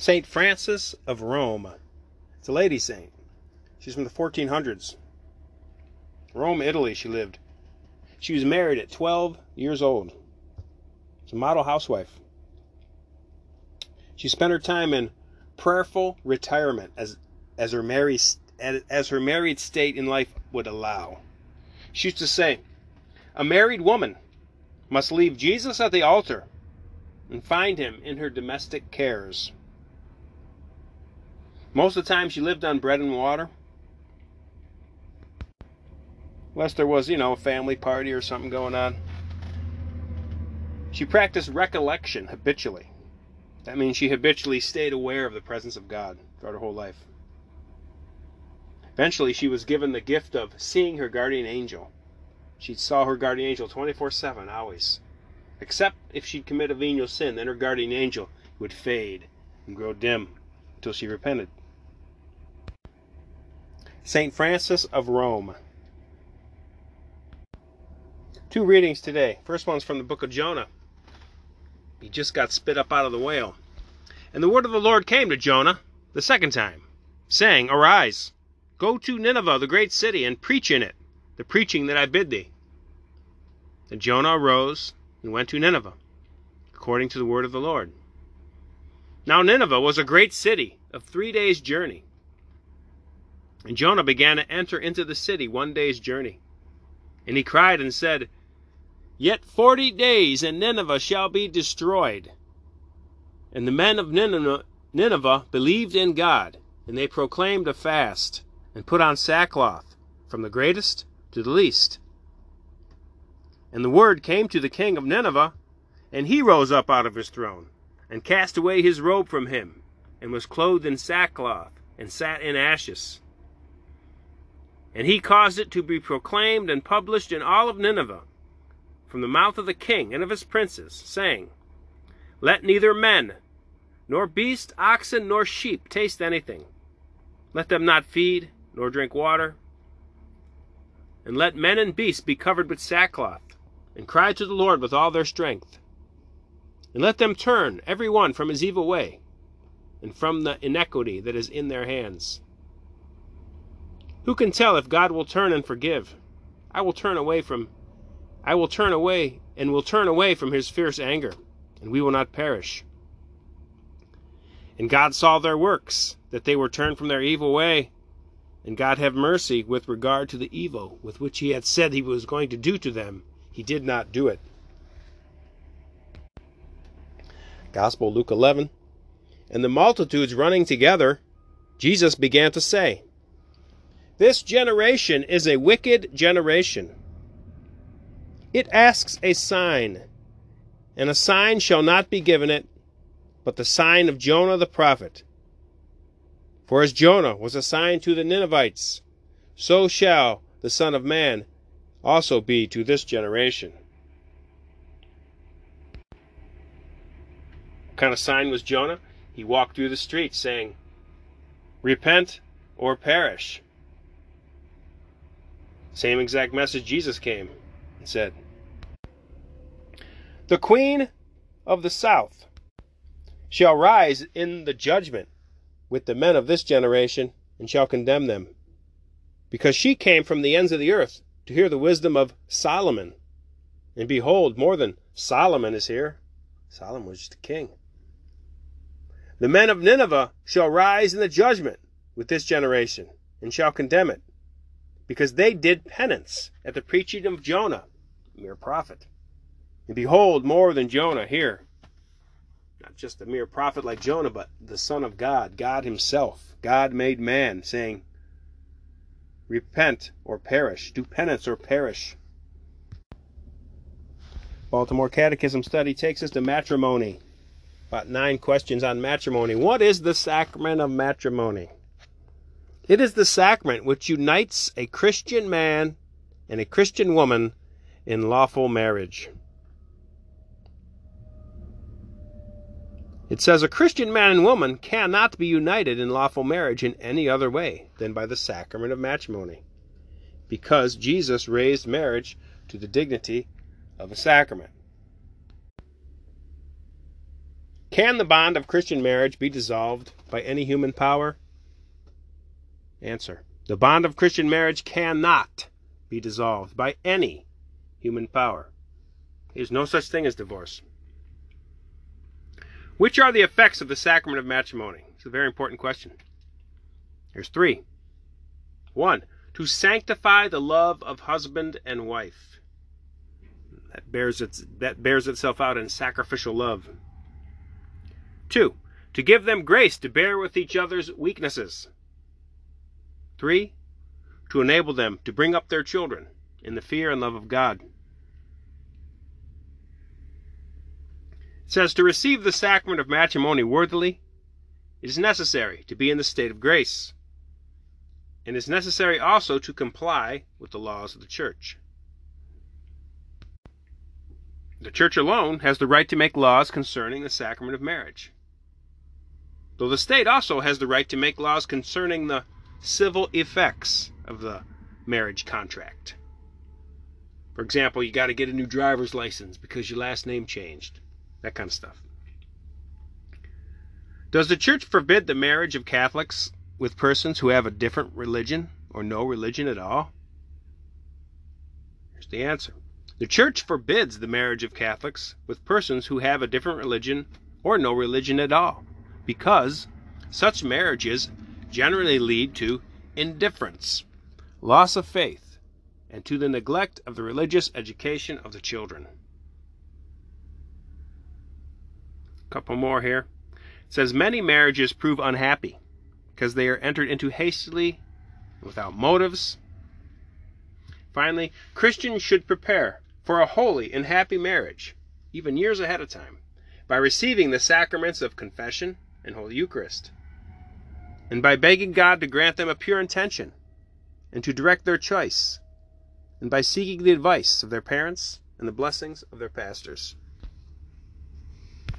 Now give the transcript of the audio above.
St. Frances of Rome. It's a lady saint. She's from the 1400s. Rome, Italy, she lived. She was married at 12 years old. She's a model housewife. She spent her time in prayerful retirement as as her married as her married state in life would allow. She used to say, "A married woman must leave Jesus at the altar and find him in her domestic cares." Most of the time she lived on bread and water. Unless there was, you know, a family party or something going on. She practiced recollection habitually. That means she habitually stayed aware of the presence of God throughout her whole life. Eventually, she was given the gift of seeing her guardian angel. She saw her guardian angel 24 7, always. Except if she'd commit a venial sin, then her guardian angel would fade and grow dim until she repented. St. Frances of Rome. Two readings today. First one's from the book of Jonah. He just got spit up out of the whale. And the word of the Lord came to Jonah the second time, saying, Arise, go to Nineveh, the great city, and preach in it the preaching that I bid thee. And Jonah arose and went to Nineveh, according to the word of the Lord. Now Nineveh was a great city of three days' journey. And Jonah began to enter into the city one day's journey. And he cried and said, Yet forty days, and Nineveh shall be destroyed. And the men of Nineveh believed in God, and they proclaimed a fast, and put on sackcloth, from the greatest to the least. And the word came to the king of Nineveh, and he rose up out of his throne, and cast away his robe from him, and was clothed in sackcloth, and sat in ashes. And he caused it to be proclaimed and published in all of Nineveh, from the mouth of the king and of his princes, saying, Let neither men, nor beast, oxen, nor sheep taste anything. Let them not feed, nor drink water. And let men and beasts be covered with sackcloth, and cry to the Lord with all their strength. And let them turn, every one, from his evil way, and from the iniquity that is in their hands. Who can tell if God will turn and forgive? I will turn away from I will turn away and will turn away from his fierce anger, and we will not perish. And God saw their works, that they were turned from their evil way, and God have mercy with regard to the evil with which he had said he was going to do to them. He did not do it. Gospel Luke 11. And the multitudes running together, Jesus began to say, This generation is a wicked generation. It asks a sign, and a sign shall not be given it, but the sign of Jonah the prophet. For as Jonah was a sign to the Ninevites, so shall the Son of Man also be to this generation. What kind of sign was Jonah? He walked through the streets saying, Repent or perish. Same exact message Jesus came and said, The queen of the south shall rise in the judgment with the men of this generation and shall condemn them, because she came from the ends of the earth to hear the wisdom of Solomon. And behold, more than Solomon is here. Solomon was just a king. The men of Nineveh shall rise in the judgment with this generation and shall condemn it, because they did penance at the preaching of Jonah, mere prophet. And behold, more than Jonah here. Not just a mere prophet like Jonah, but the Son of God, God Himself, God made man, saying, Repent or perish, do penance or perish. Baltimore Catechism study takes us to matrimony. About nine questions on matrimony. What is the sacrament of matrimony? It is the sacrament which unites a Christian man and a Christian woman in lawful marriage. It says a Christian man and woman cannot be united in lawful marriage in any other way than by the sacrament of matrimony, because Jesus raised marriage to the dignity of a sacrament. Can the bond of Christian marriage be dissolved by any human power? Answer. The bond of Christian marriage cannot be dissolved by any human power. There's no such thing as divorce. Which are the effects of the sacrament of matrimony? It's a very important question. There's three. One, to sanctify the love of husband and wife. That bears, its, that bears itself out in sacrificial love. Two, to give them grace to bear with each other's weaknesses. Three, to enable them to bring up their children in the fear and love of God. It says, To receive the sacrament of matrimony worthily, it is necessary to be in the state of grace, and it is necessary also to comply with the laws of the Church. The Church alone has the right to make laws concerning the sacrament of marriage, though the state also has the right to make laws concerning the civil effects of the marriage contract. For example, you got to get a new driver's license because your last name changed. That kind of stuff. Does the church forbid the marriage of Catholics with persons who have a different religion or no religion at all? Here's the answer. The church forbids the marriage of Catholics with persons who have a different religion or no religion at all because such marriages generally lead to indifference, loss of faith, and to the neglect of the religious education of the children. A couple more here. It says many marriages prove unhappy because they are entered into hastily without motives. Finally, Christians should prepare for a holy and happy marriage, even years ahead of time, by receiving the sacraments of confession and Holy Eucharist and by begging God to grant them a pure intention and to direct their choice, and by seeking the advice of their parents and the blessings of their pastors.